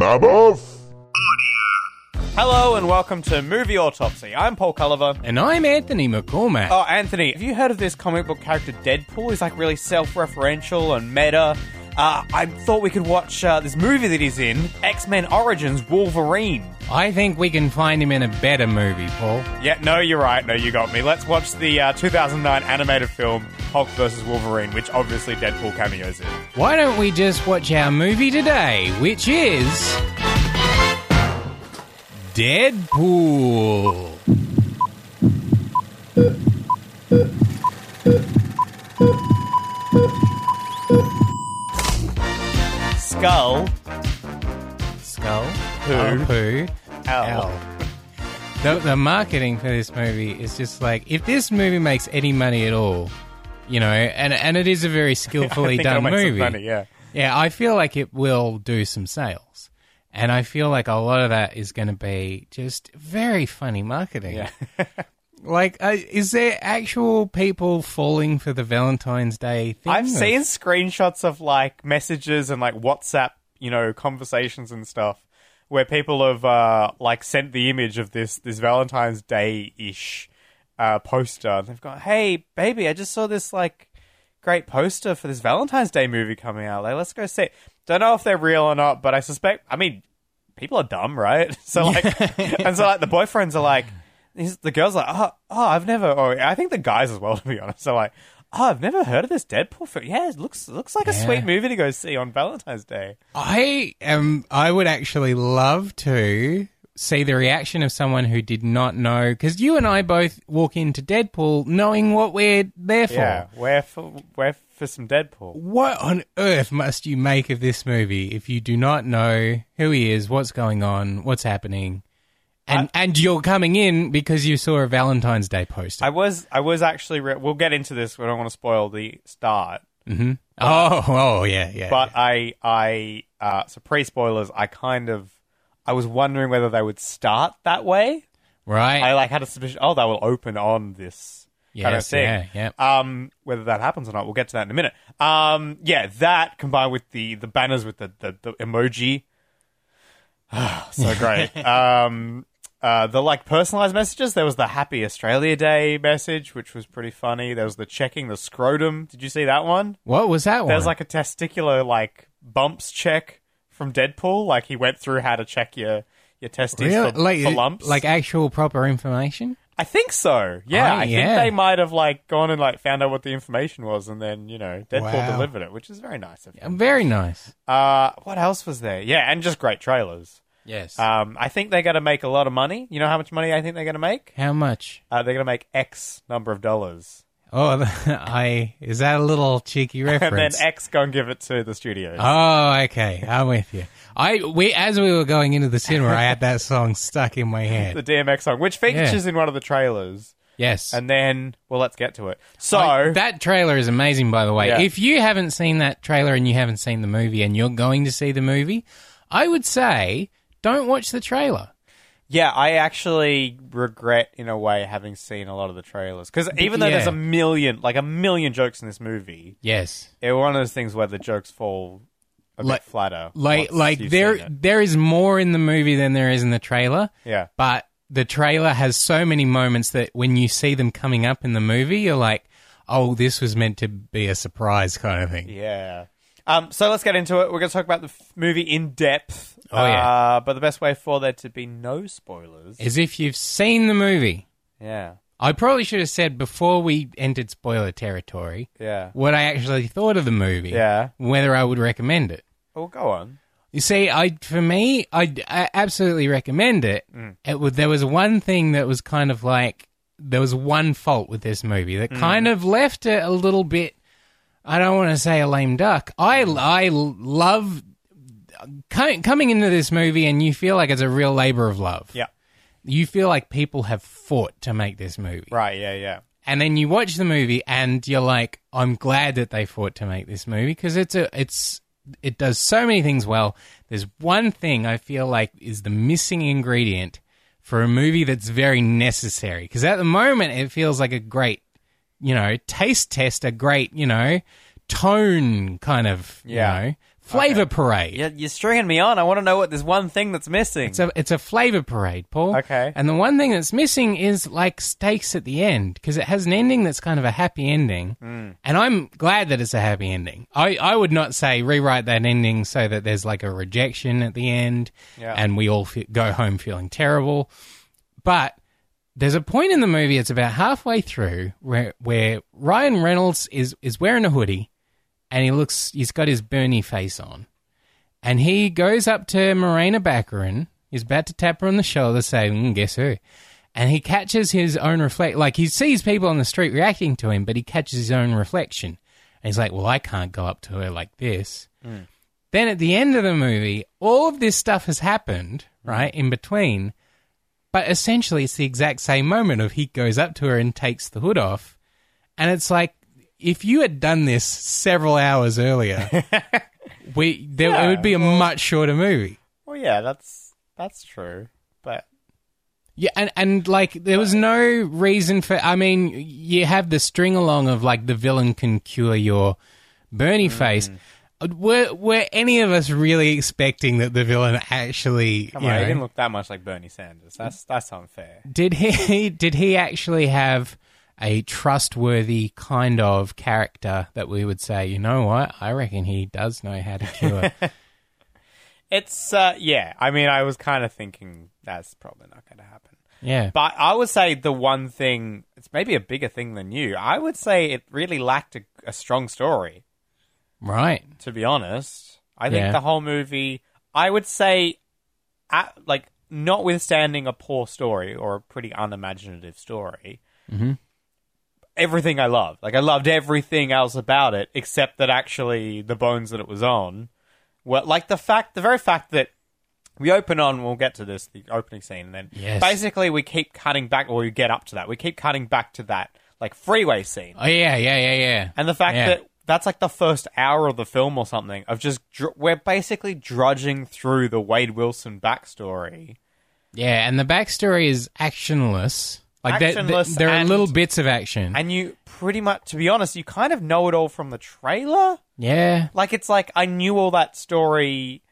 Maboff? Hello and welcome to Movie Autopsy. I'm Paul Culliver. And I'm Anthony McCormack. Oh, Anthony, have you heard of this comic book character Deadpool? He's like really self-referential and meta. Uh, I thought we could watch uh, this movie that he's in, X-Men Origins Wolverine. I think we can find him in a better movie, Paul. Yeah, no, you're right. No, you got me. Let's watch the uh, 2009 animated film Hulk vs. Wolverine, which obviously Deadpool cameos in. Why don't we just watch our movie today, which is. Deadpool. Skull. Skull. Who? Oh, who? L. L. The, the marketing for this movie is just like if this movie makes any money at all, you know, and and it is a very skillfully done movie. money, yeah. Yeah, I feel like it will do some sales. And I feel like a lot of that is going to be just very funny marketing. Yeah. like, uh, is there actual people falling for the Valentine's Day thing? I've Or- seen screenshots of like messages and like WhatsApp, you know, conversations and stuff where people have uh, like sent the image of this this Valentine's Day ish uh, poster. And they've gone, "Hey, baby, I just saw this like great poster for this Valentine's Day movie coming out. Like, let's go see." it." Don't know if they're real or not, but I suspect. I mean, people are dumb, right? So like, and so like the boyfriends are like, he's, the girls are like, oh, oh, I've never. Oh, or I think the guys as well, to be honest, are like, oh, I've never heard of this Deadpool film. Yeah, it looks looks like a Yeah. sweet movie to go see on Valentine's Day. I am. I would actually love to see the reaction of someone who did not know, because you and I both walk into Deadpool knowing what we're there for. Yeah, where for where for some Deadpool? What on earth must you make of this movie if you do not know who he is, what's going on, what's happening, and and you're coming in because you saw a Valentine's Day poster? I was I was actually. Re- we'll get into this. We don't want to spoil the start. oh, oh yeah, yeah. but I, I, uh, so pre spoilers, I kind of, I was wondering whether they would start that way. right, I like had a suspicion. Oh, they will open on this kind of Yes, thing. yeah, yeah. Um, whether that happens or not, we'll get to that in a minute. Um, yeah, that combined with the the banners with the the, the emoji, so great. um. Uh, the like personalized messages. There was the Happy Australia Day message, which was pretty funny. There was the checking the scrotum. Did you see that one? what was that one? There's like a testicular like bumps check from Deadpool. Like he went through how to check your your testes Real- for, like for lumps. like actual proper information. I think so. Yeah, Oh, I yeah. think they might have like gone and like found out what the information was, and then you know Deadpool Wow. delivered it, which is very nice of him. Very nice. Uh, what else was there? Yeah, and just great trailers. Yes. Um, I think they're going to make a lot of money. You know how much money I think they're going to make? How much? Uh, they're going to make X number of dollars, Oh, I is that a little cheeky reference? and then? X go and give it to the studios. Oh, okay. I'm with you. I we as we were going into the cinema, I had that song stuck in my head, the head. DMX song, which features in one of the trailers. Yes. And then, well, let's get to it. So, I- that trailer is amazing, by the way. Yeah. If you haven't seen that trailer and you haven't seen the movie and you're going to see the movie, I would say don't watch the trailer. yeah, I actually regret, in a way, having seen a lot of the trailers. Because even though Yeah. there's a million, like a million jokes in this movie, Yes. it's one of those things where the jokes fall a Like- bit flatter. Like like there there is more in the movie than there is in the trailer. Yeah. But the trailer has so many moments that when you see them coming up in the movie, you're like, "Oh, this was meant to be a surprise kind of thing." Yeah. Um, so let's get into it. We're going to talk about the f- movie in depth. Oh, yeah. Uh, but the best way for there to be no spoilers. is if you've seen the movie. yeah. I probably should have said before we entered spoiler territory Yeah. what I actually thought of the movie. Yeah. Whether I would recommend it. Well, go on. You see, I for me, I, I absolutely recommend it. It was there was one thing that was kind of like there was one fault with this movie that kind of left it a little bit. I don't want to say a lame duck. I I love co- coming into this movie, and you feel like it's a real labor of love. Yeah. You feel like people have fought to make this movie. Right. Yeah. Yeah. and then you watch the movie and you're like i'm glad that they fought to make this movie because it's a it's it does so many things well there's one thing i feel like is the missing ingredient for a movie that's very necessary because at the moment it feels like a great you know taste test a great you know tone kind of Yeah. you know Flavor parade. You're, you're stringing me on. I want to know what this one thing that's missing. It's a it's a flavor parade, Paul. Okay. And the one thing that's missing is like stakes at the end because it has an ending that's kind of a happy ending, Hmm. and I'm glad that it's a happy ending. I I would not say rewrite that ending so that there's like a rejection at the end, Yeah. and we all fe- go home feeling terrible. But there's a point in the movie. It's about halfway through where where Ryan Reynolds is is wearing a hoodie, and he looks he's got his Bernie face on, and he goes up to Morena Baccarin. He's about to tap her on the shoulder, say, mm, "Guess who?" And he catches his own reflect. Like he sees people on the street reacting to him, but he catches his own reflection, and he's like, "Well, I can't go up to her like this." Then at the end of the movie, all of this stuff has happened, right, in between. But essentially, it's the exact same moment of he goes up to her and takes the hood off. And it's like, if you had done this several hours earlier, we there, Yeah, it would be a much shorter movie. well, yeah, that's that's true. But Yeah, and, and like there was no reason for. I mean, you have the string along of like the villain can cure your Bernie Mm. face. Were were any of us really expecting that the villain actually? come on, he didn't look that much like Bernie Sanders. That's that's unfair. did he did he actually have a trustworthy kind of character that we would say, you know what? I reckon he does know how to cure. It's uh, yeah. I mean, I was kind of thinking that's probably not going to happen. yeah. But I would say the one thing, it's maybe a bigger thing than you. I would say it really lacked a, a strong story, Right. to be honest. I think Yeah. the whole movie, I would say, at, like, notwithstanding a poor story or a pretty unimaginative story, Mhm. Everything I loved. Like, I loved everything else about it, except that actually the bones that it was on were, like, the fact, the very fact that we open on, we'll get to this, the opening scene, and then Yes. basically we keep cutting back, or we get up to that, we keep cutting back to that, like, freeway scene. Oh yeah, yeah, yeah, yeah. And the fact Yeah. that that's like the first hour of the film or something of just dr- we're basically drudging through the Wade Wilson backstory. Yeah, and the backstory is actionless. Like there- are and- little bits of action. And you pretty much to be honest, you kind of know it all from the trailer. yeah. Like it's like I knew all that story.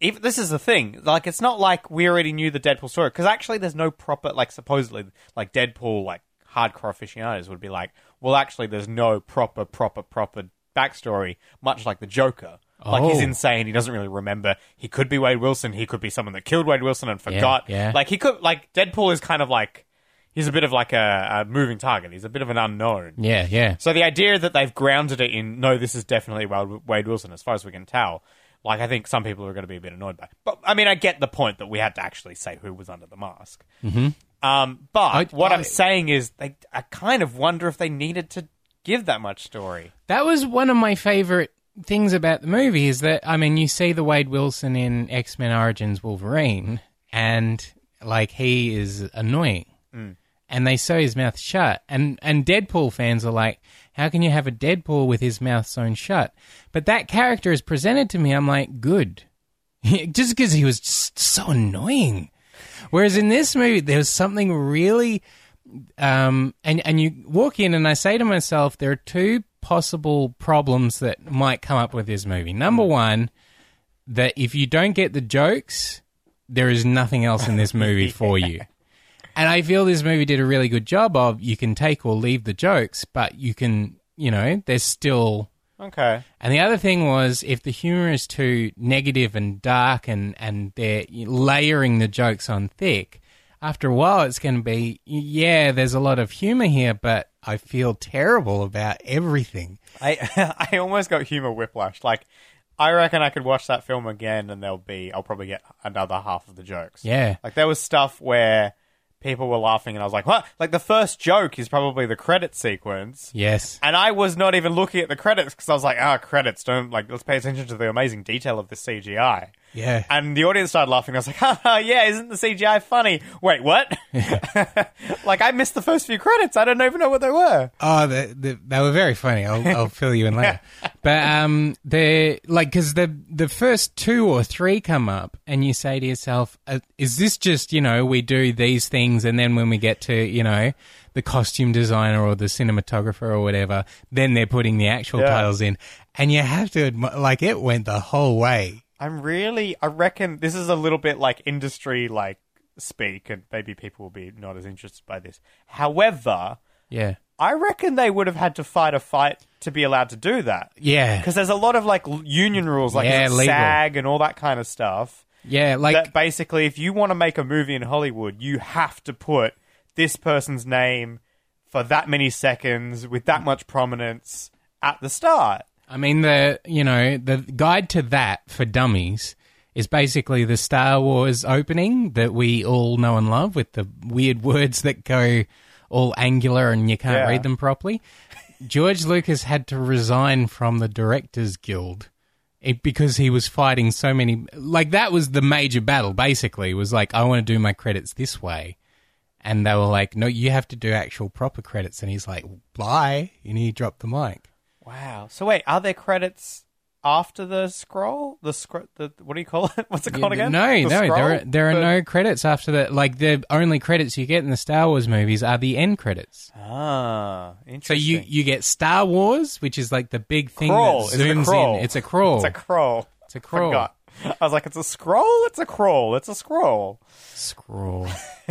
Even this is the thing. Like it's not like we already knew the Deadpool story because actually there's no proper like supposedly like Deadpool like hardcore aficionados would be like, well actually there's no proper proper proper backstory, much like the Joker. Like he's Oh. insane. He doesn't really remember. He could be Wade Wilson. He could be someone that killed Wade Wilson and forgot. yeah. Like he could. Like Deadpool is kind of like he's a bit of like a, a moving target. He's a bit of an unknown. Yeah, yeah. So the idea that they've grounded it in no, this is definitely Wade Wilson, as far as we can tell. Like I think some people are going to be a bit annoyed by, it. but I mean I get the point that we had to actually say who was under the mask. Mm-hmm. Um, but I- what I- am saying is, they, I kind of wonder if they needed to give that much story. That was one of my favorite things about the movie is that I mean you see the Wade Wilson in X Men Origins Wolverine and like he is annoying. And they sew his mouth shut. And and Deadpool fans are like, how can you have a Deadpool with his mouth sewn shut? But that character is presented to me, I'm like, good. just because he was just so annoying. Whereas in this movie, there was something really um, and and you walk in, and I say to myself, there are two possible problems that might come up with this movie. Number one, that if you don't get the jokes, there is nothing else in this movie for you. And I feel this movie did a really good job of you can take or leave the jokes, but you can, you know, there's still. Okay. And the other thing was if the humor is too negative and dark and, and they're layering the jokes on thick, after a while it's going to be, yeah, there's a lot of humor here, but I feel terrible about everything. I I almost got humor whiplash. Like I reckon I could watch that film again, and there'll be I'll probably get another half of the jokes. Yeah. Like there was stuff where people were laughing, and I was like, "What?" Like the first joke is probably the credit sequence. Yes. And I was not even looking at the credits because I was like, ah, credits, don't, like, let's pay attention to the amazing detail of the CGI. Yeah. And the audience started laughing. I was like, haha, yeah, isn't the CGI funny? Wait, what? like, I missed the first few credits. I don't even know what they were. Oh, the, the, they were very funny. I'll, I'll fill you in later. But um, they're like because the the first two or three come up, and you say to yourself, uh, "Is this just you know we do these things, and then when we get to you know the costume designer or the cinematographer or whatever, then they're putting the actual Yeah. titles in." and you have to admit, like it went the whole way. I'm really. I reckon this is a little bit like industry like speak, and maybe people will be not as interested by this. However, Yeah, I reckon they would have had to fight a fight to be allowed to do that. yeah, Because there's a lot of like union rules, like Yeah. SAG and all that kind of stuff. yeah. Like that basically, if you want to make a movie in Hollywood, you have to put this person's name for that many seconds with that much prominence at the start. I mean, the you know the guide to that for dummies is basically the Star Wars opening that we all know and love, with the weird words that go all angular and you can't Yeah. read them properly. George Lucas had to resign from the Directors Guild. Eh, because he was fighting so many like that was the major battle basically was like i want to do my credits this way and they were like no you have to do actual proper credits and he's like bye and he dropped the mic Wow. So wait, are there credits after the scroll? The scroll? The what do you call it? What's it called again? No, The no, there are, there are The- no credits after that. Like the only credits you get in the Star Wars movies are the end credits. Ah, interesting. So you you get Star Wars, which is like the big thing crawl. that Is it a zooms crawl? in. It's a crawl. It's a crawl. It's a crawl. Forgot. I was like, it's a scroll. It's a crawl. It's a scroll. Scroll.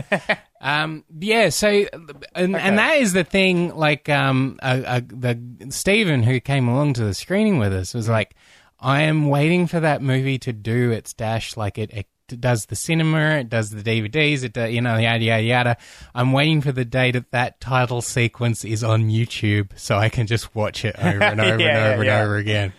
um, yeah. So, and, and that is the thing. Like, um, uh, uh, the Stephen who came along to the screening with us was like, I am waiting for that movie to do its dash. Like it, it does the cinema, it does the DVDs, it, do, you know, yada yada yada. I'm waiting for the day that that title sequence is on YouTube, so I can just watch it over and over Yeah, and over yeah. and over again.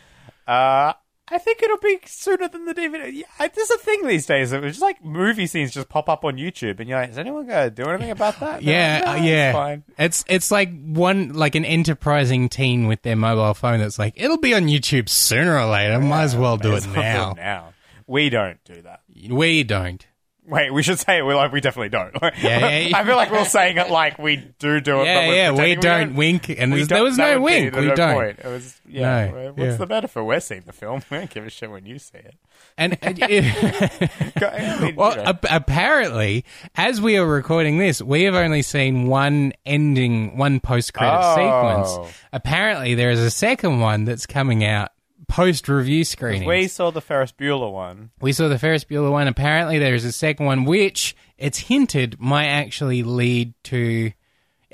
Uh, I think it'll be sooner than the DVD. Yeah, there's a thing these days. It was just like movie scenes just pop up on YouTube, and you're like, is anyone going to do anything about that? No, Yeah, no, uh, it's yeah. fine. It's it's like one like an enterprising teen with their mobile phone that's like it'll be on YouTube sooner or later. Might as well do it now. now. We don't do that. We don't. Wait, we should say it. We're like, we definitely don't. Yeah, yeah. I feel like we're saying it like we do do it. but Yeah, we're yeah. We don't wink, and We there was no wink. We don't. point. It was yeah. No, What's yeah. the for? We're seeing the film. We don't give a shit when you see it. And and it- I mean, well, you know. ap- apparently, as we are recording this, we have only seen one ending, one post-credit Oh. sequence. Apparently, there is a second one that's coming out post-review screening. we saw the Ferris Bueller one. We saw the Ferris Bueller one. Apparently, there is a second one, which it's hinted might actually lead to,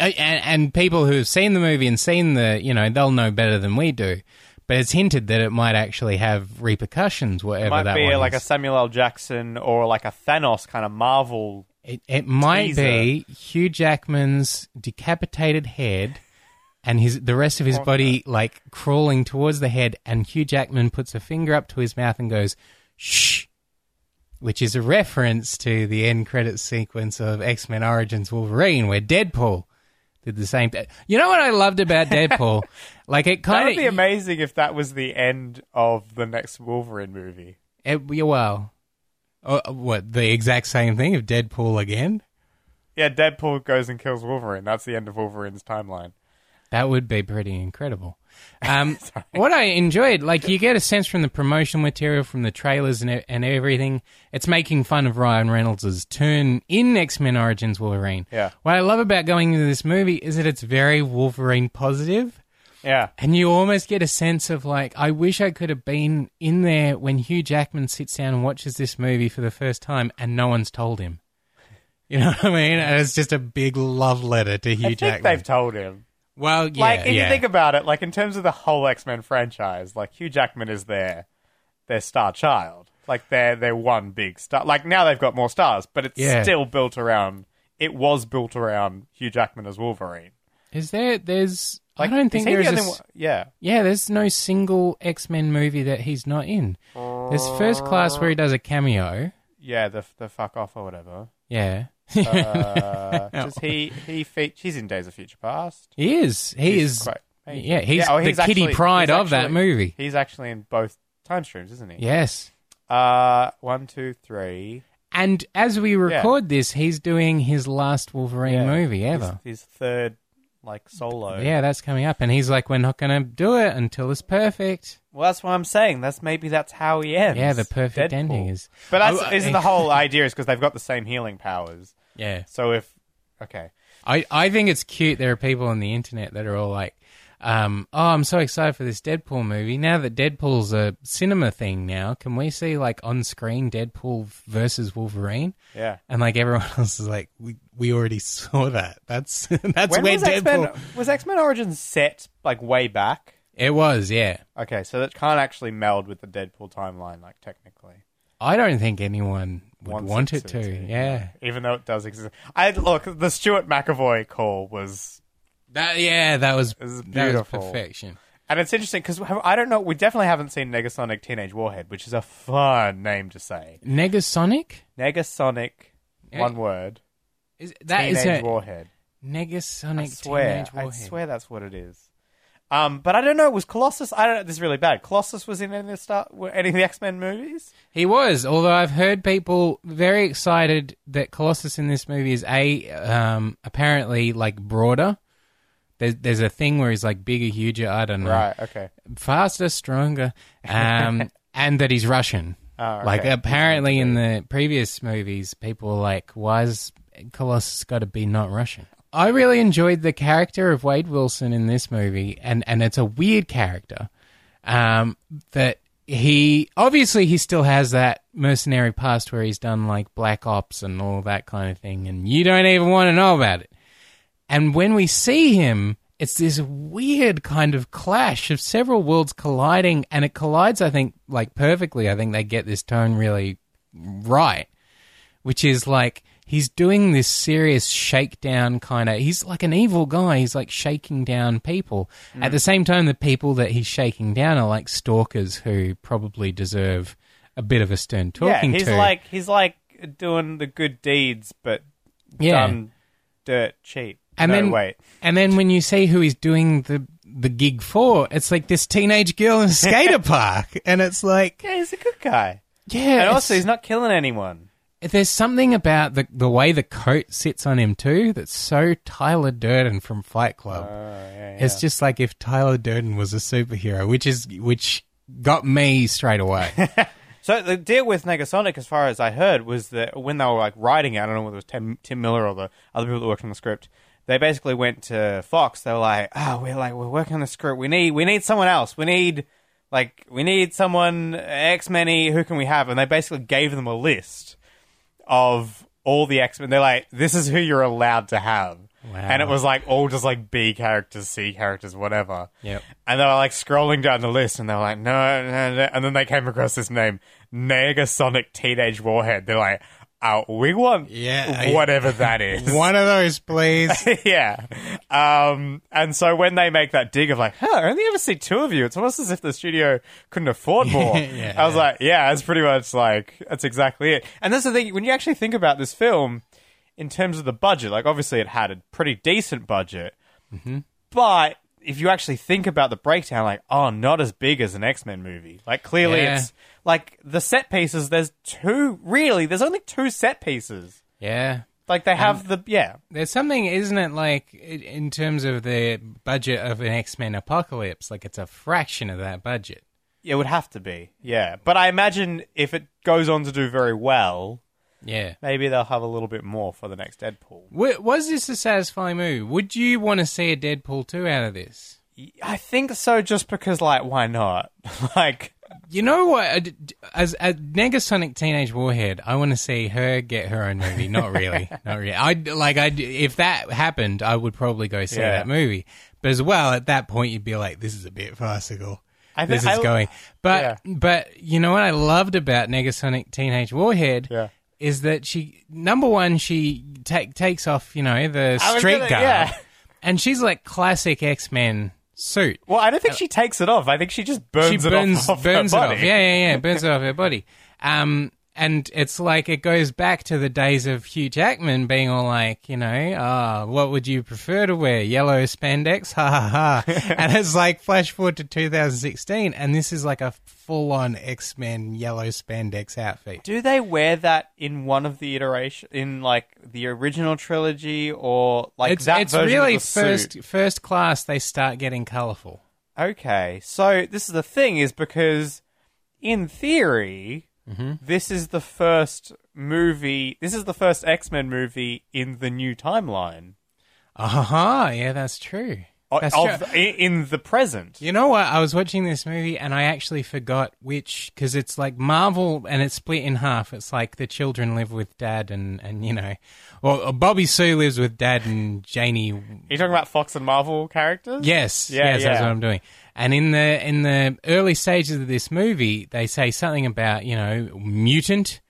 uh, and, and people who have seen the movie and seen the, you know, they'll know better than we do. But it's hinted that it might actually have repercussions, whatever Might that be one like a. Samuel L. Jackson or like a Thanos kind of Marvel. It, it might teaser. be Hugh Jackman's decapitated head and his the rest of his body like crawling towards the head, and Hugh Jackman puts a finger up to his mouth and goes, "Shh," which is a reference to the end credits sequence of X Men Origins Wolverine, where Deadpool did the same thing. You know what I loved about Deadpool? like it kind would be amazing if that was the end of the next Wolverine movie. it, yeah, well, uh, what the exact same thing of Deadpool again. Yeah, Deadpool goes and kills Wolverine. That's the end of Wolverine's timeline. That would be pretty incredible. Um, what I enjoyed, like you get a sense from the promotional material, from the trailers and, and everything, it's making fun of Ryan Reynolds' turn in X Men Origins Wolverine. Yeah. What I love about going into this movie is that it's very Wolverine positive, Yeah. and you almost get a sense of like, I wish I could have been in there when Hugh Jackman sits down and watches this movie for the first time, and no one's told him. You know what I mean? And it's just a big love letter to Hugh I think Jackman. they've told him. Well, yeah, like, if yeah. you think about it, like in terms of the whole X Men franchise, like Hugh Jackman is their their star child. Like they're they're one big star. Like now they've got more stars, but it's Yeah. still built around. It was built around Hugh Jackman as Wolverine. Is there? There's. Like, I don't think he the there's. A, one- yeah. yeah, there's no single X Men movie that he's not in. There's First Class where he does a cameo. Yeah, the the fuck off or whatever. Yeah, Uh, does he he fe- he's in Days of Future Past. he is. He He's is. quite- yeah, he's oh, the Kitty actually- Pride he's of that actually- movie. He's actually in both time streams, isn't he? Yes. Uh, one, two, three. And as we record this, he's doing his last Wolverine Yeah. movie His, ever. his third like solo. Yeah, that's coming up, and he's like, "We're not going to do it until it's perfect." Well, that's what I'm saying. That's maybe that's how he ends. Yeah, the perfect Deadpool. ending is. But that's Oh, isn't the whole idea is because they've got the same healing powers. Yeah. So if okay, I, I think it's cute. There are people on the internet that are all like, um, oh, I'm so excited for this Deadpool movie. Now that Deadpool's a cinema thing now, can we see like on screen Deadpool versus Wolverine? Yeah. And like everyone else is like, we we already saw that. That's that's where was Deadpool. X-Men, was X-Men Origins set like way back? It was, yeah. Okay, so that can't actually meld with the Deadpool timeline, like technically. I don't think anyone would Wants want it to. to, Yeah. Even though it does exist. I look, the Stewart McAvoy call was That yeah, that was was that was beautiful. perfection. And it's interesting because I don't know. We definitely haven't seen Negasonic Teenage Warhead, which is a fun name to say. Negasonic? Negasonic, Yeah. one word. Is that is Teenage a Warhead. Negasonic I swear, Teenage Warhead. I swear that's what it is. Um, but I don't know. Was Colossus? I don't. know. This is really bad. Colossus was in any of the were any of the X Men movies. He was, although I've heard people very excited that Colossus in this movie is a um, apparently like broader. There's there's a thing where he's like bigger, huger. I don't know, Right. Okay. faster, stronger, um, and that he's Russian. Oh, okay. Like apparently in the previous movies, people were like, "Why's Colossus got to be not Russian?" I really enjoyed the character of Wade Wilson in this movie, and and it's a weird character. Um, that he obviously he still has that mercenary past where he's done like black ops and all that kind of thing, and you don't even want to know about it. And when we see him, it's this weird kind of clash of several worlds colliding, and it collides, I think, like perfectly. I think they get this tone really right, which is like he's doing this serious shakedown kind of. He's like an evil guy. He's like shaking down people. At the mm. same time, the people that he's shaking down are like stalkers who probably deserve a bit of a stern talking yeah, he's to. like he's like doing the good deeds, but Yeah. done dirt cheap. And no, then- wait. And then when you see who he's doing the the gig for, it's like this teenage girl in a skater park, and it's like, Yeah, he's a good guy. yeah. And also, he's not killing anyone. There's something about the the way the coat sits on him too that's so Tyler Durden from Fight Club. Oh, yeah, It's just like if Tyler Durden was a superhero, which is which got me straight away. So the deal with Negasonic, as far as I heard, was that when they were like writing it, I don't know whether it was Tim, Tim Miller or the other people that worked on the script. They basically went to Fox. They were like, "Oh, we're like we're working on the script. We need we need someone else. We need like we need someone X Men. Who can we have?" And they basically gave them a list of all the X Men. They're like, "This is who you're allowed to have." Wow. And it was like all just like B characters, C characters, whatever. Yep. And they were like scrolling down the list, and they were like, no, no, no. And then they came across this name, Negasonic Teenage Warhead. They're like, oh, we want Yeah. whatever that is. One of those, please. yeah. Um, and so when they make that dig of like, huh, I only ever see two of you, it's almost as if the studio couldn't afford more. Yeah. I was like, yeah, it's pretty much like, that's exactly it. And that's the thing, when you actually think about this film, in terms of the budget, like obviously it had a pretty decent budget, but if you actually think about the breakdown, like, oh, not as big as an X Men movie. Like, clearly Yeah. it's like the set pieces, there's two, really, there's only two set pieces. yeah. Like, they have the, yeah. There's something, isn't it, like in terms of the budget of an X Men apocalypse, like it's a fraction of that budget. It would have to be, yeah. But I imagine if it goes on to do very well, Yeah. maybe they'll have a little bit more for the next Deadpool. W- was this a satisfying movie? Would you want to see a Deadpool 2 out of this? I think so, just because, like, why not? like, You know what? As a Negasonic Teenage Warhead, I want to see her get her own movie. Not really, not really. I like. I if that happened, I would probably go see Yeah. that movie. But as well, at that point, you'd be like, "This is a bit farcical. I this is I- going." But Yeah. but you know what I loved about Negasonic Teenage Warhead Yeah. is that she number one she take takes off you know the street gonna- garb, and she's like classic X Men suit. well, I don't think she takes it off. I think she just burns she it burns off, off burns her it body. off. Yeah, yeah, yeah. Burns it off her body. Um, and it's like it goes back to the days of Hugh Jackman being all like, you know, ah, what would you prefer to wear? Yellow spandex, ha ha ha. and it's like flash forward to 2016, and this is like a full-on X-Men yellow spandex outfit. Do they wear that in one of the iteration in like the original trilogy or like it's that it's version really of the first suit? first class. They start getting colourful. Okay, so this is the thing is because in theory, Mm-hmm. this is the first movie. This is the first X Men movie in the new timeline Aha, yeah, that's true. That's of- true. in, the present. You know what? I was watching this movie and I actually forgot which because it's like Marvel and it's split in half. It's like the children live with dad and and you know, well Bobby Sue lives with dad and Janie. Are you talking about Fox and Marvel characters? Yes, Yeah, yes, that's what I'm doing. And in the in the early stages of this movie, they say something about you know mutant,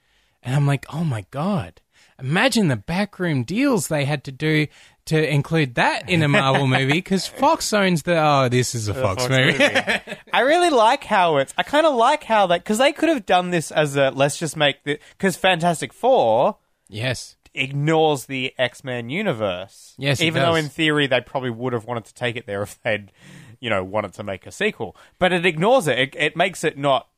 and I'm like, oh my god. Imagine the backroom deals they had to do to include that in a Marvel movie because Fox owns the. Oh, this is a Fox, Fox movie. movie. I really like how it's. I kind of like how that because they could have done this as a let's just make the because Fantastic Four yes. ignores the X Men universe. Yes, it even though in theory they probably would have wanted to take it there if they'd you know wanted to make a sequel, but it ignores it. It, it makes it not.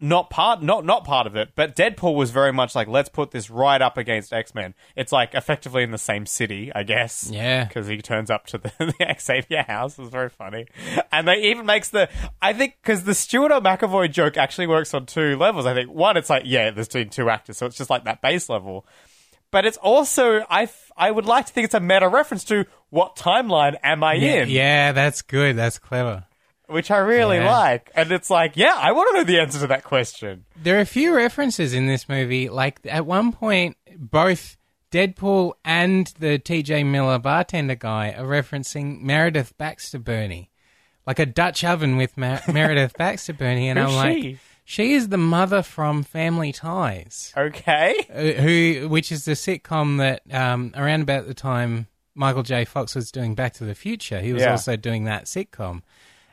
Not part, not not part of it, but Deadpool was very much like, let's put this right up against X Men. It's like effectively in the same city, I guess. Yeah. because he turns up to the, the Xavier house. It's very funny, and they even makes the. I think because the Stewart or McAvoy joke actually works on two levels. I think one, it's like yeah, there's between two actors, so it's just like that base level. But it's also I, f- I would like to think it's a meta reference to what timeline am I Yeah, in, yeah, that's good. That's clever. which I really Yeah. like. And it's like yeah, I want to know the answer to that question. There are a few references in this movie. Like at one point, both Deadpool and the T.J. Miller bartender guy are referencing Meredith Baxter Birney, like a Dutch oven with Mer- Meredith Baxter Birney, and I'm like, she? She is the mother from Family Ties, Okay, uh, who, which is the sitcom that um, around about the time Michael J. Fox was doing Back to the Future, he was Yeah. also doing that sitcom,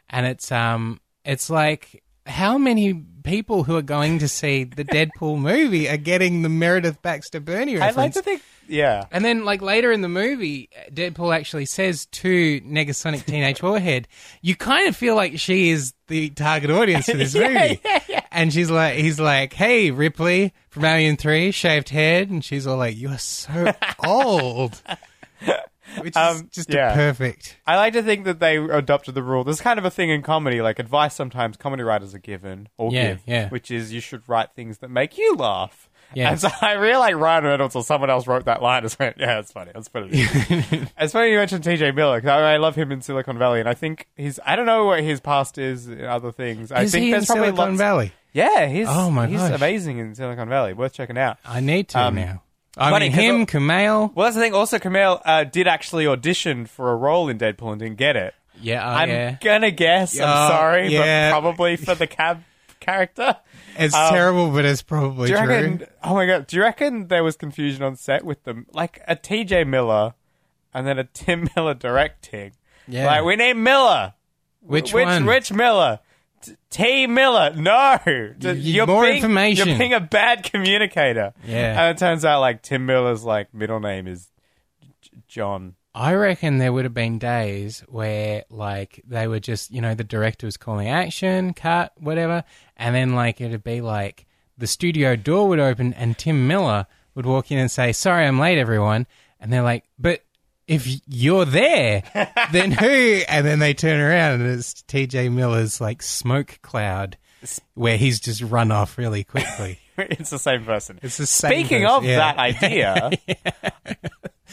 and it's um, it's like how many people who are going to see the Deadpool movie are getting the Meredith Baxter Birney I reference? like to think yeah. and then, like later in the movie, Deadpool actually says to Negasonic Teenage Warhead, "You kind of feel like she is the target audience for this movie." And she's like, "He's like, hey Ripley from Alien Three, shaved head," and she's all like, "You are so old," which is Um, just yeah. perfect. I like to think that they adopted the rule. There's kind of a thing in comedy, like advice sometimes comedy writers are given or Yeah, give, yeah. which is you should write things that make you laugh. Yeah. And so I really like Ryan Reynolds or someone else wrote that line. I went, yeah, it's funny. Let's put it it's funny you mentioned TJ Miller because I, I love him in Silicon Valley, and I think he's. I don't know what his past is in other things. I Is think he in there's probably Silicon lots. Valley? Yeah, he's. Oh my he's gosh. amazing in Silicon Valley. Worth checking out. I need to Um, now. I funny, mean, him, I- Kumail. Well, that's the thing. Also, Kumail uh, did actually audition for a role in Deadpool and didn't get it. Yeah, oh, I'm yeah. gonna guess. I'm sorry, yeah. but probably for the cab character. It's um, terrible, but it's probably Do you true. reckon? Oh my god! Do you reckon there was confusion on set with them, like a T.J. Miller and then a Tim Miller directing? Yeah. Like we need Miller. Which which, one? Which Miller? T-. Miller. No. You're more being, information. You're being a bad communicator. Yeah. And it turns out like Tim Miller's like middle name is J- John. I reckon there would have been days where, like, they were just, you know, the director was calling action, cut, whatever, and then, like, it'd be like the studio door would open and Tim Miller would walk in and say, Sorry, I'm late, everyone. And they're like, But if you're there, then who? And then they turn around and it's TJ Miller's, like, smoke cloud where he's just run off really quickly. it's the same person. It's the same Speaking person, of yeah. that idea,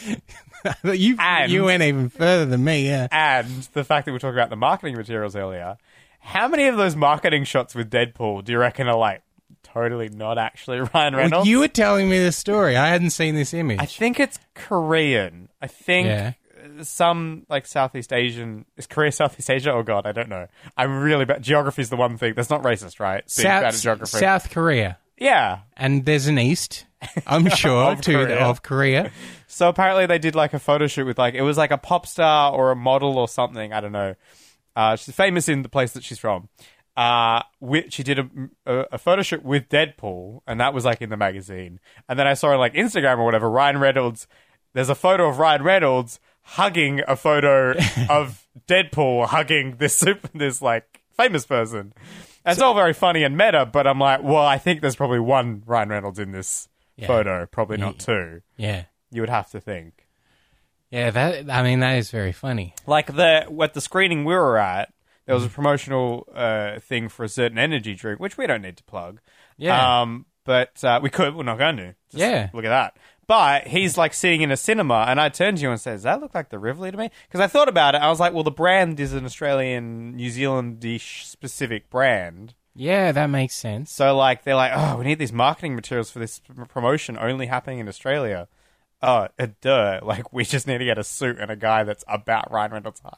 you, And- you went even further than me, yeah. and the fact that we were talking about the marketing materials earlier, how many of those marketing shots with Deadpool do you reckon are like totally not actually Ryan Reynolds? Well, you were telling me the story. I hadn't seen this image. I think it's Korean. I think Yeah. some like Southeast Asian. Is Korea Southeast Asia? Oh God, I don't know. I'm really bad. Geography's the one thing that's not racist, right? Being bad at geography. South Korea. Yeah. And there's an east, I'm sure, Of to Korea. of Korea. So apparently they did like a photo shoot with like it was like a pop star or a model or something. I don't know. Uh, she's famous in the place that she's from. Uh, with, she did a, a, a photo shoot with Deadpool, and that was like in the magazine. And then I saw on like Instagram or whatever, Ryan Reynolds. There's a photo of Ryan Reynolds hugging a photo of Deadpool hugging this super, this like famous person. It's all very funny and meta, but I'm like, well, I think there's probably one Ryan Reynolds in this Yeah. photo, probably not two. Yeah. You would have to think. Yeah, that I mean that is very funny. like the at the screening we were at, there was a promotional uh, thing for a certain energy drink, which we don't need to plug. Yeah. Um, but uh, we could. We're not going to. Just Yeah. Look at that. But he's like sitting in a cinema, and I turned to you and said, "Does that look like the Rivoli to me?" Because I thought about it, I was like, "Well, the brand is an Australian, New Zealandish specific brand." Yeah, that makes sense. So like they're like, oh, we need these marketing materials for this promotion only happening in Australia. Oh, uh, duh! Like we just need to get a suit and a guy that's about Ryan Reynolds height.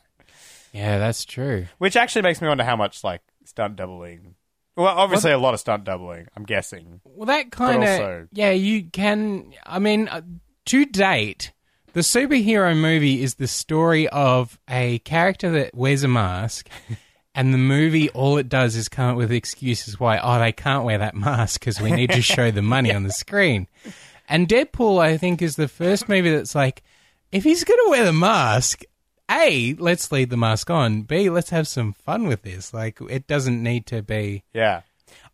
Yeah, that's true. Which actually makes me wonder how much like stunt doubling. Well, obviously a lot of stunt doubling. I'm guessing. Well, that kind of also- yeah. You can. I mean, uh, to date, the superhero movie is the story of a character that wears a mask, and the movie all it does is come up with excuses why oh they can't wear that mask because we need to show the money on the screen. And Deadpool, I think, is the first movie that's like, if he's going to wear the mask, A, let's leave the mask on. B, let's have some fun with this. Like, it doesn't need to be. Yeah,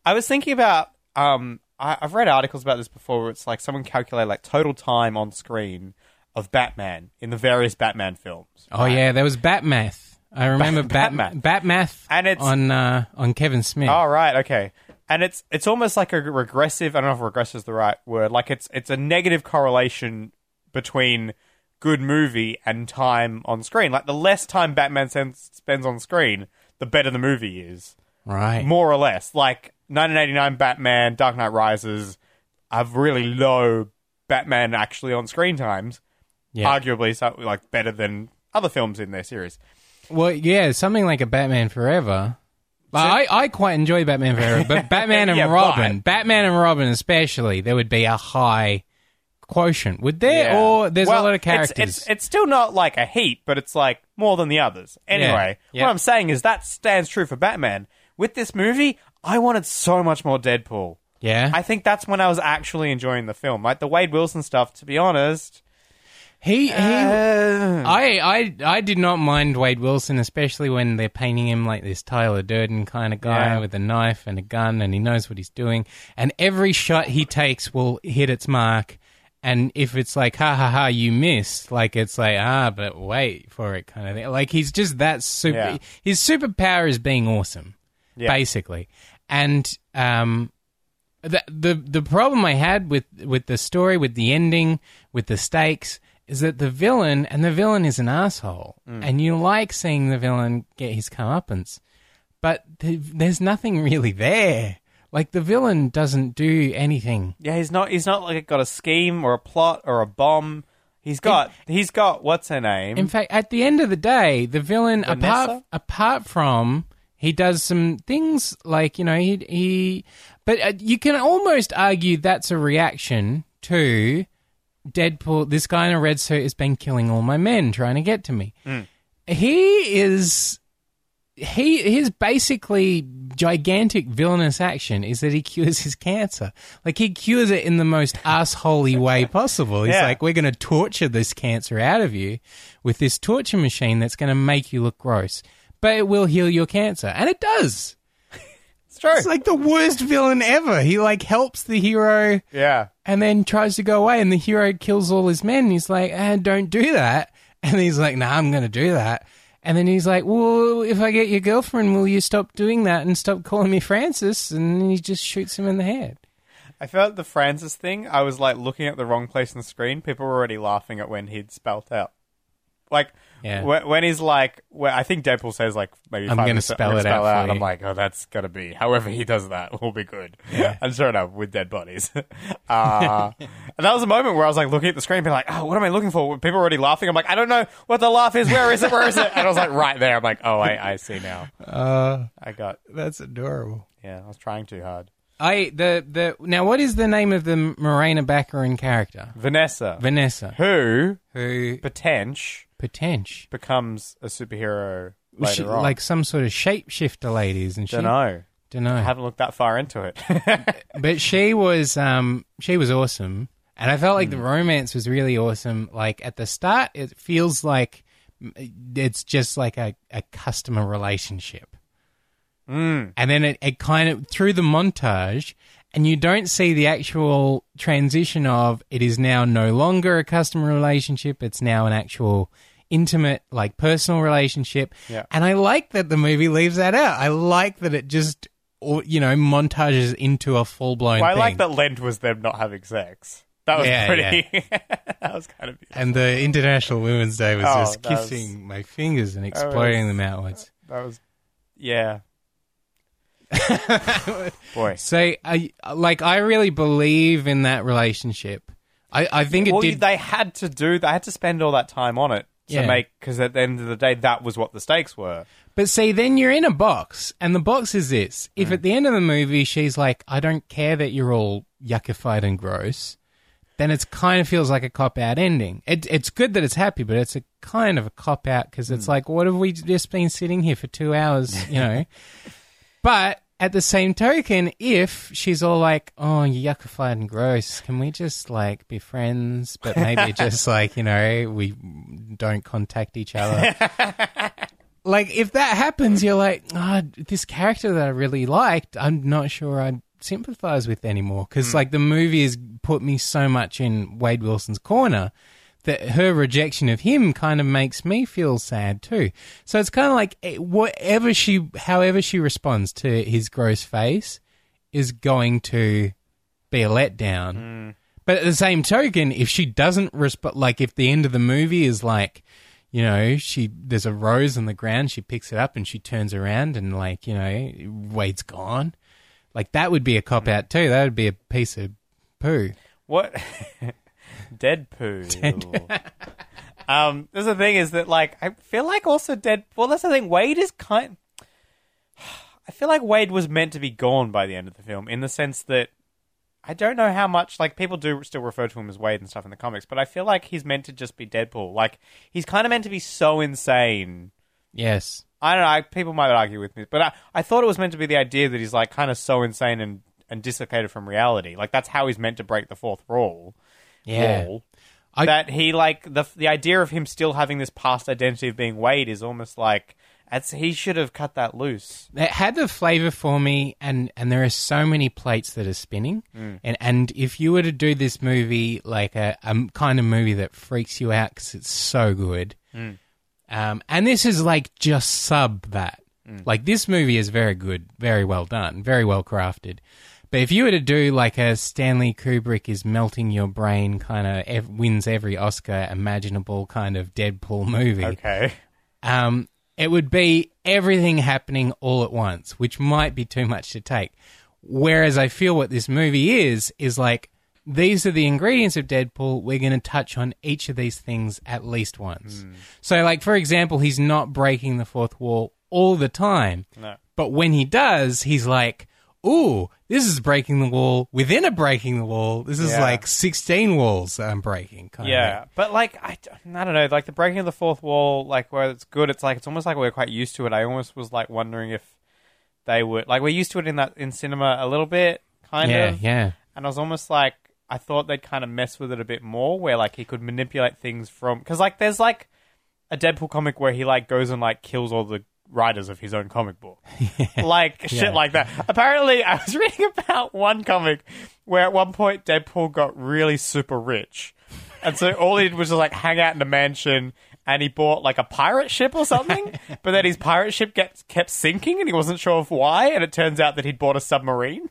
I was thinking about. Um, I, I've read articles about this before. Where it's like someone calculated like total time on screen of Batman in the various Batman films. Oh, yeah, there was Batmath. I remember Bat- Batmath. Batmath And it's- on, uh, on Kevin Smith. Oh right, okay. And it's it's almost like a regressive. I don't know if regressive is the right word. Like it's it's a negative correlation between good movie and time on screen. Like the less time Batman sends, spends on screen, the better the movie is, Right. more or less. Like 1989 Batman, Dark Knight Rises have really low Batman actually on screen times. Yeah. Arguably, so, like better than other films in their series. Well, yeah, something like a Batman Forever. Well, I, I quite enjoy Batman Forever, but Batman and Yeah, Robin, but- Batman and Robin especially, there would be a high quotient. Would there? Yeah. Or there's Well, a lot of it's- characters. It's, it's, still not like a heap, but it's like more than the others. Anyway, Yeah. what I'm saying is that stands true for Batman. With this movie, I wanted so much more Deadpool. yeah. I think that's when I was actually enjoying the film. Like the Wade Wilson stuff, to be honest. he, he, uh, I, I, I did not mind Wade Wilson, especially when they're painting him like this Tyler Durden kind of guy Yeah. with a knife and a gun, and he knows what he's doing. And every shot he takes will hit its mark. And if it's like, ha ha ha, you missed, like it's like, ah, but wait for it kind of thing. Like he's just that super. Yeah. His superpower is being awesome, Yeah. basically. And um, the the the problem I had with with the story, with the ending, with the stakes, is that the villain and the villain is an asshole, and you like seeing the villain get his comeuppance, but th- there's nothing really there. Like the villain doesn't do anything. yeah, he's not. He's not like got a scheme or a plot or a bomb. He's got. He's got. What's her name? In fact, at the end of the day, the villain, apart Vanessa? apart from he does some things like you know he he, but uh, you can almost argue that's a reaction to Deadpool. This guy in a red suit has been killing all my men, trying to get to me. He is. He his basically gigantic villainous action is that he cures his cancer. Like he cures it in the most assholey way possible. He's Yeah. like, we're going to torture this cancer out of you with this torture machine that's going to make you look gross, but it will heal your cancer, and it does. it's true. It's like the worst villain ever. He like helps the hero yeah. and then tries to go away, and the hero kills all his men. He's like, ah, "Don't do that," and he's like, "Nah, I'm going to do that." And then he's like, "Well, if I get your girlfriend, will you stop doing that and stop calling me Francis?" And he just shoots him in the head. I felt the Francis thing. I was like looking at the wrong place on the screen. People were already laughing at when he'd spelt out. Like Yeah. when, when he's like, when, I think Deadpool says like maybe I'm five gonna minutes- spell I'm it out for I'm you. like, oh, that's gotta be. However he does that will be good. Yeah. and sure enough, with dead bodies. uh, and that was a moment where I was like looking at the screen, being like, oh, what am I looking for? People are already laughing. I'm like, I don't know what the laugh is. Where is it? Where is it? And I was like, right there. I'm like, oh, I, I see now. Uh, I got. that's adorable. Yeah, I was trying too hard. I the the now what is the name of the Morena Baccarin character? Vanessa, Vanessa, who who potential potential becomes a superhero Was she later on. like some sort of shapeshifter lady, isn't she? don't know. Don't know. I haven't looked that far into it. but she was um she was awesome and i felt like Hmm. the romance was really awesome like at the start it feels like it's just like a, a customer relationship mm. and then it, it kind of through the montage and you don't see the actual transition of it is now no longer a customer relationship it's now an actual intimate like personal relationship Yeah. and i like that the movie leaves that out i like that it just you know montages into a full-blown Well, I like that Lent was them not having sex. That was Yeah, pretty. that was kind of beautiful. And the International Women's Day was Oh, just that was- kissing my fingers and exploding them outwards. That was, yeah. Boy. So, I like I really believe in that relationship. I, I think it well, did. they had to do. They had to spend all that time on it to Yeah. make because at the end of the day, that was what the stakes were. But see, then you're in a box, and the box is this. If Mm. at the end of the movie she's like, I don't care that you're all yuckified and gross, then it kind of feels like a cop out ending. It, it's good that it's happy, but it's a kind of a cop out because Mm. it's like, what have we just been sitting here for two hours, you know? but at the same token, if she's all like, oh, you're yuckified and gross, can we just like be friends? But maybe just like, you know, we don't contact each other. Like if that happens, you're like, ah, this character that I really liked, I'm not sure I'd sympathize with anymore. Because like the movie has put me so much in Wade Wilson's corner that her rejection of him kind of makes me feel sad too. So it's kind of like eh, whatever she, however she responds to his gross face, is going to be a letdown. But at the same token, if she doesn't respond, like if the end of the movie is like, you know, she there's a rose on the ground, she picks it up and she turns around and like, you know, Wade's gone. Like that would be a cop out too. That would be a piece of poo. What? Dead poo. um, there's the thing is that like I feel like also dead. Well, that's the thing. Wade is kind. I feel like Wade was meant to be gone by the end of the film, in the sense that I don't know how much like people do still refer to him as Wade and stuff in the comics, but I feel like he's meant to just be Deadpool. Like he's kind of meant to be so insane. Yes. I don't know. I, people might argue with me, but I, I thought it was meant to be the idea that he's like kind of so insane and and dislocated from reality. Like that's how he's meant to break the fourth wall. Yeah. Wall. I- that he like the the idea of him still having this past identity of being Wade is almost like it's, he should have cut that loose. It had the flavor for me, and and there are so many plates that are spinning. Hmm. And and if you were to do this movie like a, a kind of movie that freaks you out because it's so good, hmm. um, and this is like just sub that. Hmm. Like this movie is very good, very well done, very well crafted. But if you were to do like a Stanley Kubrick is melting your brain kind of ev- wins every Oscar imaginable kind of Deadpool movie, Okay. um, it would be everything happening all at once, which might be too much to take. Whereas I feel what this movie is, is like, these are the ingredients of Deadpool. We're going to touch on each of these things at least once. So, like, for example, he's not breaking the fourth wall all the time. No. But when he does, he's like, ooh, this is breaking the wall within a breaking the wall. This is Yeah. like 16 walls I'm breaking. Kind of Yeah, but like I, I don't know, like the breaking of the fourth wall, like where it's good, it's like it's almost like we're quite used to it. I almost was like wondering if they would like we're used to it in that in cinema a little bit, kind yeah, of. yeah. And I was almost like I thought they'd kind of mess with it a bit more, where like he could manipulate things from because like there's like a Deadpool comic where he like goes and like kills all the writers of his own comic book, like shit Yeah. like that. Apparently, I was reading about one comic where at one point Deadpool got really super rich, and so all he did was just like hang out in a mansion. And he bought like a pirate ship or something, but then his pirate ship gets kept sinking, and he wasn't sure of why. And it turns out that he'd bought a submarine.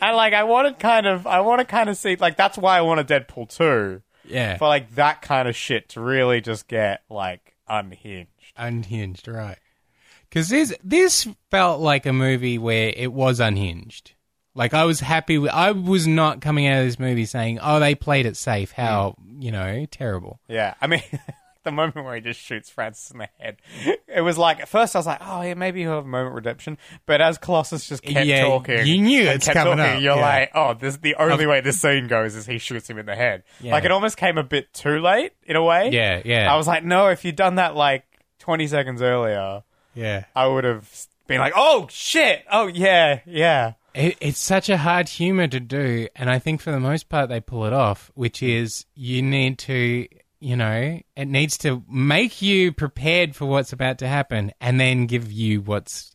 And like, I wanted kind of, I want to kind of see, like, that's why I want a Deadpool 2. Yeah. For like that kind of shit to really just get like unhinged. unhinged, right? Because this this felt like a movie where it was unhinged. Like I was happy. With, I was not coming out of this movie saying, "Oh, they played it safe." How hmm. you know terrible. Yeah, I mean, the moment where he just shoots Francis in the head, it was like at first I was like, oh yeah, maybe he'll have a moment of redemption. But as Colossus just kept Yeah, talking, you knew it's kept coming talking, up, You're yeah. like, oh, this the only way this scene goes is he shoots him in the head. Yeah. Like it almost came a bit too late in a way. Yeah, yeah. I was like, no, if you'd done that like 20 seconds earlier, Yeah, I would have been like, oh shit, oh yeah, yeah. it, it's such a hard humor to do, and I think for the most part they pull it off. Which is you need to. You know, it needs to make you prepared for what's about to happen and then give you what's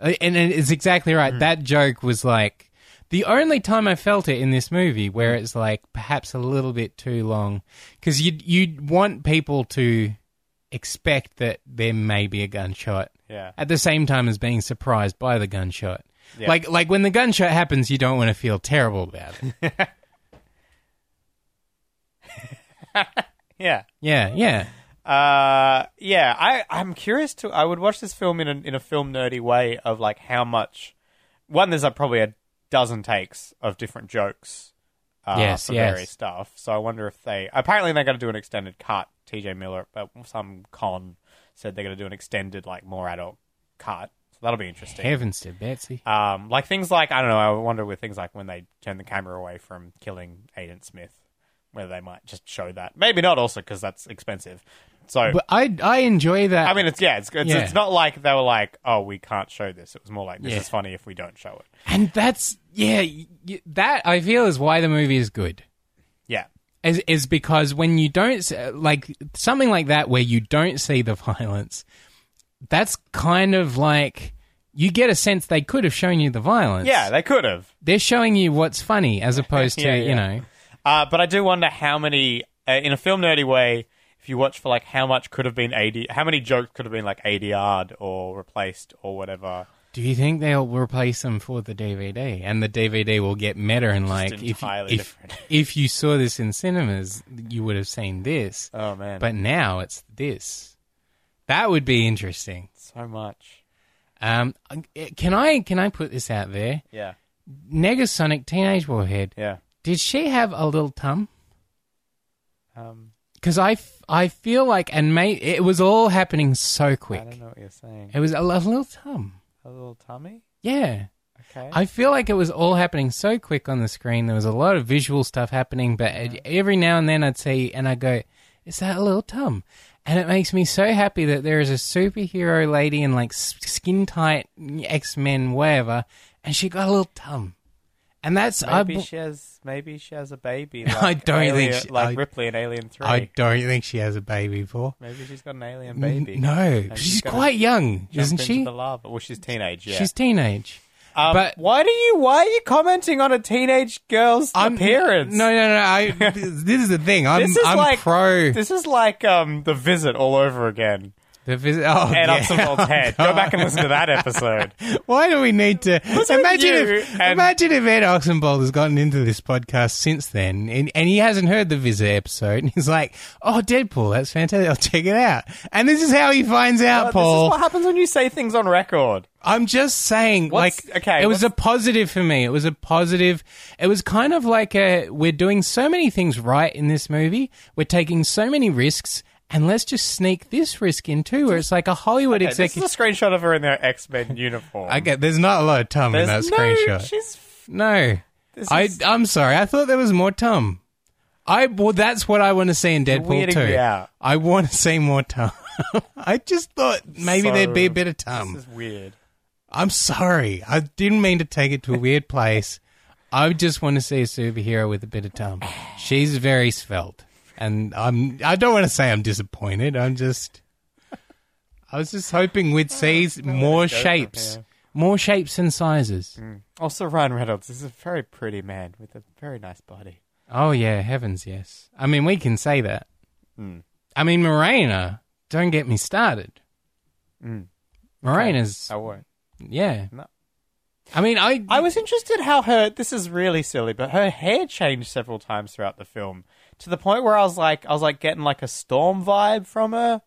Uh, and it's exactly right. That joke was like the only time I felt it in this movie, where it's like perhaps a little bit too long, because you you want people to expect that there may be a gunshot Yeah. at the same time as being surprised by the gunshot. Yeah. Like like when the gunshot happens, you don't want to feel terrible about it. Yeah. yeah, yeah. Uh, yeah, I, I'm curious to. I would watch this film in a, in a film nerdy way of like how much. One, there's like probably a dozen takes of different jokes. Uh, Yes, for yes. various stuff. So I wonder if they. Apparently, they're going to do an extended cut. T.J. Miller, but some con said they're going to do an extended, like more adult cut. So that'll be interesting. Heavens to Betsy. Um, like things like I don't know. I wonder with things like when they turn the camera away from killing Aiden Smith, whether they might just show that. Maybe not, also because that's expensive. So But I I enjoy that. I mean, it's yeah, it's it's, Yeah. it's not like they were like, oh, we can't show this. It was more like this Yeah. is funny if we don't show it. and that's yeah, y- y- that I feel is why the movie is good. Yeah, is is because when you don't s- like something like that where you don't see the violence, that's kind of like you get a sense they could have shown you the violence. yeah, they could have. they're showing you what's funny as opposed to Yeah, you know. Uh, but I do wonder how many, uh, in a film nerdy way, if you watch for like how much could have been AD, how many jokes could have been like ADR'd or replaced or whatever. Do you think they'll replace them for the DVD and the DVD will get meta and like if if if you saw this in cinemas, you would have seen this, Oh man, but now it's this. That would be interesting. so much. Um, can I can I put this out there? Yeah, Negasonic Teenage Warhead. yeah. Did she have a little tum? Um, Because I, f- I feel like, and may, it was all happening so quick. I don't know what you're saying. It was a, a little tum. A little tummy. Yeah. Okay. I feel like it was all happening so quick on the screen. There was a lot of visual stuff happening, but e- every now and then I'd see, and I'd go, is that a little tum? And it makes me so happy that there is a superhero lady in like skin tight X Men, whatever, and she got a little tum. And that's, Maybe b- she has. Maybe she has a baby. I don't think she- like I- Ripley in Alien Three. I don't think she has a baby for. Maybe she's got an alien N- baby. No, And she's quite young, isn't she? The lava. Well, she's teenage. Yeah. She's teenage. Um, but- why do you? Why are you commenting on a teenage girl's appearance? No, no, no. I, this is the thing. I'm, This is I'm like pro. This is like um the visit all over again. The visit. Oh, Ed yeah. Oxenbould's head. Go back and listen to that episode. Why do we need to imagine if and- imagine if Ed Oxenbould has gotten into this podcast since then, and, and he hasn't heard the visit episode, and he's like, "Oh, Deadpool, that's fantastic! I'll check it out." And this is how he finds out, Uh, this is Paul. what happens when you say things on record. I'm just saying, What's- like, okay, it was a positive for me. It was a positive. It was kind of like a, we're doing so many things right in this movie. We're taking so many risks, and let's just sneak this risk in too, where it's like a Hollywood Okay, this executive. is a screenshot of her in their X Men uniform. I get, there's not a lot of tum in that There's no, screenshot. She's No, This I, is- I'm sorry. I thought there was more tum. I well, that's what I want to see in Deadpool too. I want to see more tum. I just thought maybe So- there'd be a bit of tum. this is weird. I'm sorry. I didn't mean to take it to a weird place. I just want to see a superhero with a bit of tum. She's very svelte, and I'm. I don't want to say I'm disappointed. I'm just. I was just hoping we'd see more shapes, more shapes and sizes. Also, Ryan Reynolds is a very pretty man with a very nice body. Oh yeah, heavens yes. I mean, we can say that. Mm. I mean, Morena. Don't get me started. Mm. Morena's. I won't. Yeah. No. I mean, I. I was interested how her. This is really silly, but her hair changed several times throughout the film to the point where I was like, I was like getting like a storm vibe from her.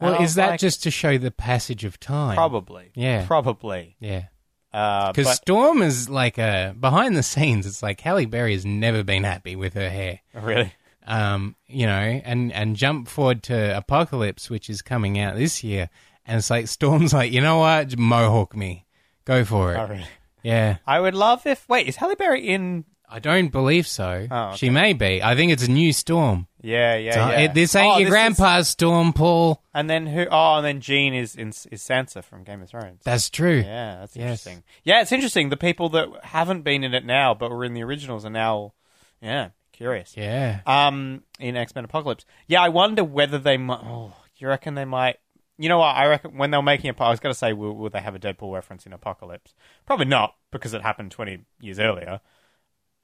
Well, is that like, just to show the passage of time? probably? Yeah. probably. Yeah. Uh, Because but Storm is like a behind the scenes. It's like Halle Berry has never been happy with her hair. really, Um, you know, and and jump forward to Apocalypse, which is coming out this year, and it's like Storm's like, you know what, mohawk me, go for it. oh, really. Yeah, I would love if. Wait, is Halle Berry in? I don't believe so. Oh, okay. She may be. I think it's a new Storm. Yeah, yeah, So, yeah. it- this ain't Oh, your this is- grandpa's Storm, Paul. And then who? Oh, and then Jean is in, is Sansa from Game of Thrones. That's true. yeah, that's Yes. interesting. Yeah, it's interesting. The people that haven't been in it now, but were in the originals, are now, yeah, curious. Yeah. Um, in X Men Apocalypse. Yeah, I wonder whether they might. Oh, you reckon they might? You know what? I reckon when they were making it, I was going to say, will, will they have a Deadpool reference in Apocalypse? Probably not, because it happened twenty years earlier.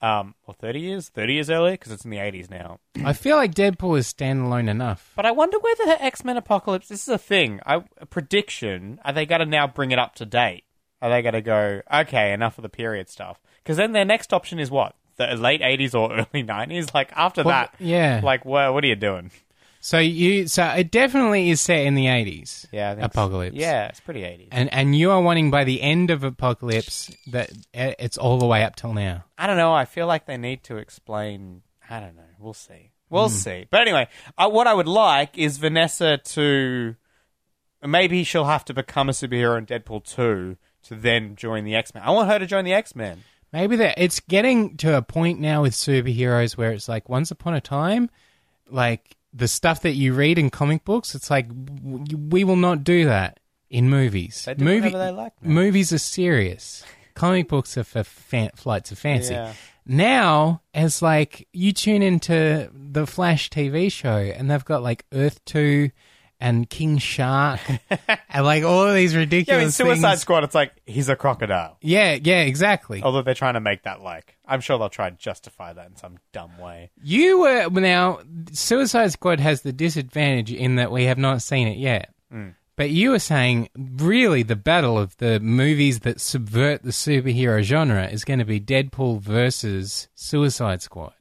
Um, or thirty years, thirty years earlier, because it's in the eighties now. I feel like Deadpool is standalone enough. But I wonder whether the X Men Apocalypse. This is a thing. I, a prediction. Are they going to now bring it up to date? Are they going to go, okay, enough of the period stuff? Because then their next option is what? The late 80s or early 90s? Like, after Well, that, yeah. like, what, what are you doing? So you, so it definitely is set in the eighties. Yeah, I think Apocalypse. Yeah, it's pretty 80s. and and you are wanting by the end of Apocalypse that uh, it's all the way up till now. I don't know. I feel like they need to explain. I don't know. We'll see. We'll Hmm. see. But anyway, I, what I would like is Vanessa to. Maybe she'll have to become a superhero in Deadpool 2 to then join the X Men. I want her to join the X Men. Maybe that it's getting to a point now with superheroes where it's like once upon a time, like the stuff that you read in comic books, it's like we will not do that in movies. They do Movie- whatever they like now. Movies are serious. comic books are for fan- flights of fancy. Yeah. Now, it's like you tune into the Flash TV show, and they've got like Earth Two and King Shark, and like all of these ridiculous. Yeah, in Suicide things. Squad, it's like he's a crocodile. Yeah, yeah, exactly. Although they're trying to make that like, I'm sure they'll try and justify that in some dumb way. You were now Suicide Squad has the disadvantage in that we have not seen it yet. Hmm. But you were saying really the battle of the movies that subvert the superhero genre is going to be Deadpool versus Suicide Squad.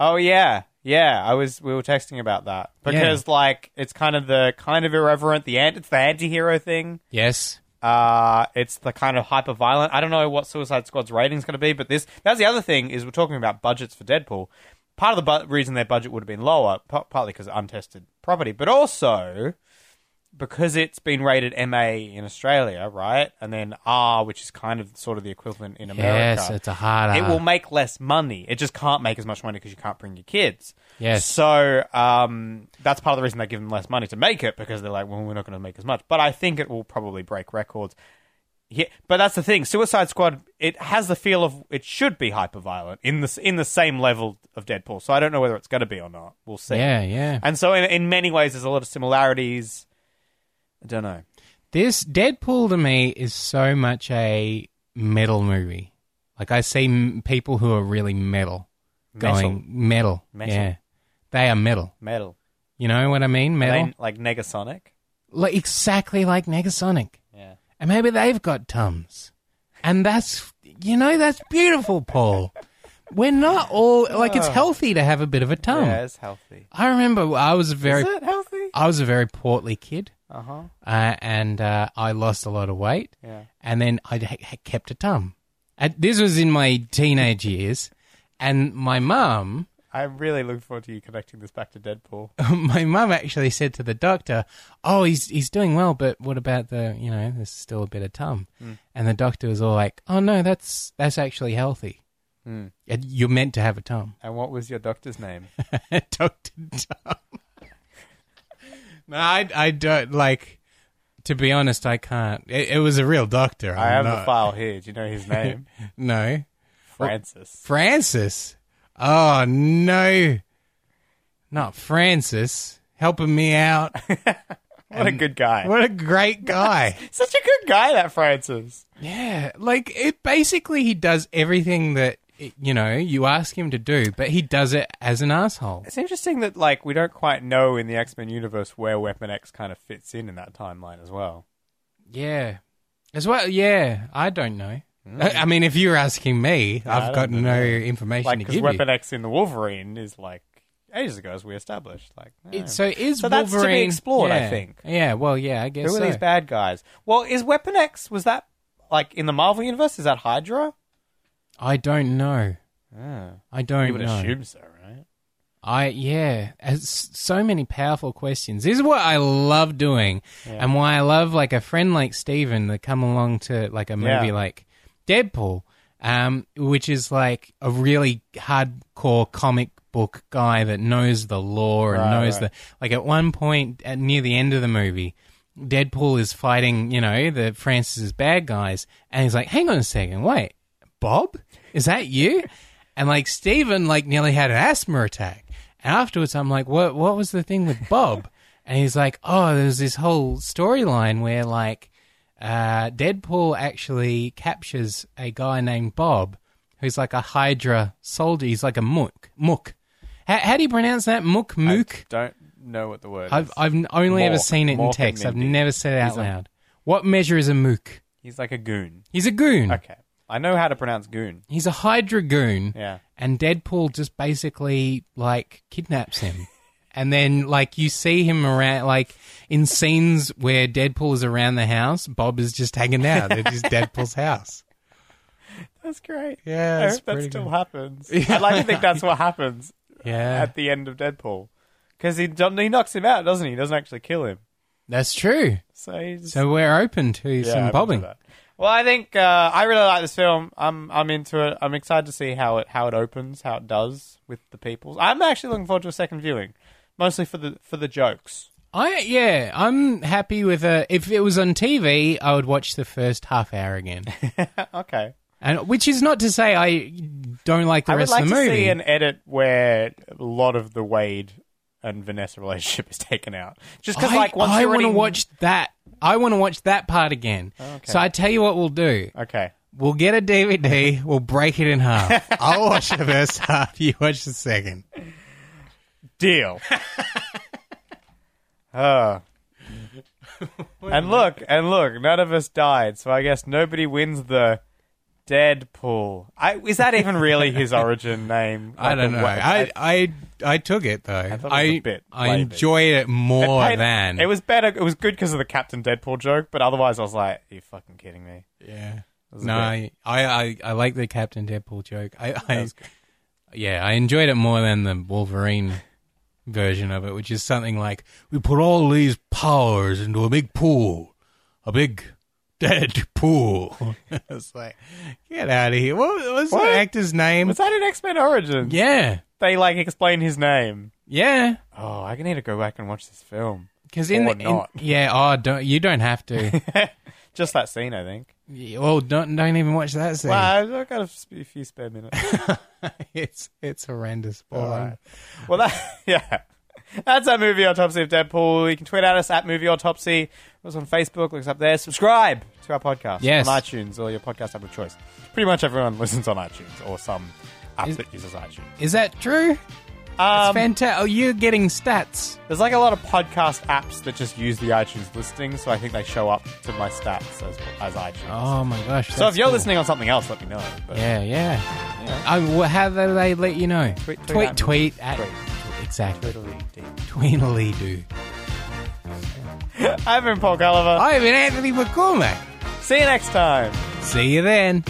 Oh yeah, yeah. I was we were texting about that because like it's kind of the kind of irreverent. The ant, it's the anti-hero thing. Yes. Uh, it's the kind of hyper violent. I don't know what Suicide Squad's rating is going to be, but this that's the other thing is we're talking about budgets for Deadpool. Part of the bu- reason their budget would have been lower, p- partly because of untested property, but also because it's been rated MA in Australia, right, and then R, which is kind of sort of the equivalent in America. Yes, it's a hard it R. will make less money. It just can't make as much money because you can't bring your kids. Yes. So um, that's part of the reason they give them less money to make it because they're like, well, we're not going to make as much. But I think it will probably break records. Yeah, but that's the thing. Suicide Squad. It has the feel of it should be hyper violent in the in the same level of Deadpool. So I don't know whether it's going to be or not. We'll see. Yeah, yeah. And so in, in many ways, there's a lot of similarities. I don't know. This Deadpool to me is so much a metal movie. Like I see m- people who are really metal going metal. Metal. Yeah. They are metal. Metal. You know what I mean? Metal. they like Negasonic. like exactly like Negasonic. Yeah. And maybe they've got tums. And that's you know, that's beautiful, Paul. We're not all like it's healthy to have a bit of a tum. Yeah, it's healthy. I remember I was a very Is it healthy? I was a very portly kid. Uh huh. Uh, and uh, I lost a lot of weight. Yeah. and then I ha- kept a tum. And this was in my teenage years, and my mum, I'm really looking forward to you connecting this back to Deadpool. my mum actually said to the doctor, "Oh, he's he's doing well, but what about the you know there's still a bit of tum?" And the doctor was all like, "Oh no, that's that's actually healthy. Mm. And You're meant to have a Tom. And what was your doctor's name? Doctor Tom. no, I I don't like. To be honest, I can't. It, it was a real doctor. I I'm have not- the file here. Do you know his name? No. Francis. Francis. Oh no. Not Francis. Helping me out. What a good guy. What a great guy. Such a good guy, that Francis. yeah. Like it basically he does everything that you know, you ask him to do, but he does it as an asshole. It's interesting that like we don't quite know in the X Men universe where Weapon X kind of fits in in that timeline as well. Yeah. As well, yeah, I don't know. I hmm. I mean, if you're asking me, I've got no know. information Like to because give Weapon you. X in the Wolverine is like ages ago, as we established. Like no. It- so is So that's to be Wolverine explored, I think. Yeah, well, yeah, I guess who are so. these bad guys? Well, is Weapon X was that like in the Marvel universe? Is that Hydra? I don't know. Ah, I don't you would know. assume so, right? I yeah, as so many powerful questions. This is what I love doing, and why I love like a friend like Steven that come along to like a movie Yeah. like Deadpool, um, which is like a really hardcore comic book guy that knows the lore and Right, knows right. the like. At one point, at near the end of the movie, Deadpool is fighting, you know, the Francis's bad guys, and he's like, "Hang on a second, wait, Bob, is that you?" And like Steven like nearly had an asthma attack. And afterwards I'm like, What what was the thing with Bob? and he's like, Oh, there's this whole storyline where like uh, Deadpool actually captures a guy named Bob who's like a Hydra soldier. He's like a mook. Mook. How, how do you pronounce that? Mook? Mook? Don't know what the word I've, is. I've only ever seen it in Mork and text. I've never said it out He's a- loud. What measure is a mook? He's like a goon. He's a goon. Okay. I know how to pronounce goon. He's a Hydra goon. Yeah. and Deadpool just basically like kidnaps him. and then like you see him around like in scenes where Deadpool is around the house, Bob is just hanging out at his Deadpool's house. That's great. Yeah, I hope that still good. happens. I'd like to think that's what happens Yeah. at the end of Deadpool. Because he, he knocks him out, doesn't he? He doesn't actually kill him. That's true. So he's So we're open to Yeah, some bobbing. Well, I think uh, I really like this film. I'm I'm into it. I'm excited to see how it how it opens, how it does with the people. I'm actually looking forward to a second viewing, mostly for the for the jokes. I yeah, I'm happy with a if it was on TV, I would watch the first half hour again. okay, and which is not to say I don't like the I rest like of the to movie. see an edit where a lot of the Wade and Vanessa relationship is taken out, just because like once I want to watch that. I want to watch that part again. Okay. So I tell you what we'll do. Okay, We'll get a DVD. We'll break it in half. I'll watch the first half. You watch the second. deal. uh. and look, and look, none of us died, so I guess nobody wins the Deadpool. I, is that even really his origin name? I Like don't the know. wa- I I I took it though. I thought it was a bit I enjoyed it more paid- than it was better. It was good because of the Captain Deadpool joke, but otherwise, I was like, "Are you fucking kidding me?" Yeah. was No, I, I, I, I like the Captain Deadpool joke. I, I yeah, I enjoyed it more than the Wolverine version of it, which is something like we put all these powers into a big pool, a big dead pool. it's like get out of here. What was What? the actor's name? Was that an X Men Origin? yeah, They like explain his name. yeah. Oh, I need to go back and watch this film. Because in, Or the, in not. yeah, oh, don't you don't have to. Just that scene, I think. Yeah, well, don't don't even watch that scene. Well, I've got a sp- few spare minutes. it's it's horrendous. All Paul. Well, that yeah, that's our movie autopsy of Deadpool. You can tweet at us at movie autopsy. Us on Facebook. Look us up there. Subscribe to our podcast Yes. on iTunes or your podcast app of choice. Pretty much everyone listens on iTunes or some app Is- that uses iTunes. Is that true? Um, Fantastic. Oh, you're getting stats. there's like a lot of podcast apps that just use the iTunes listing, so I think they show up to my stats as as iTunes. Oh my gosh. so if that's you're cool. listening on something else, let me know. But, Yeah, yeah. I, well, how do they let you know? Tweet- tweet tweet, at- tweet at tweet. Exactly. Tweedly do. I've been Paul Gulliver. I've been Anthony McCormack. See you next time. See you then.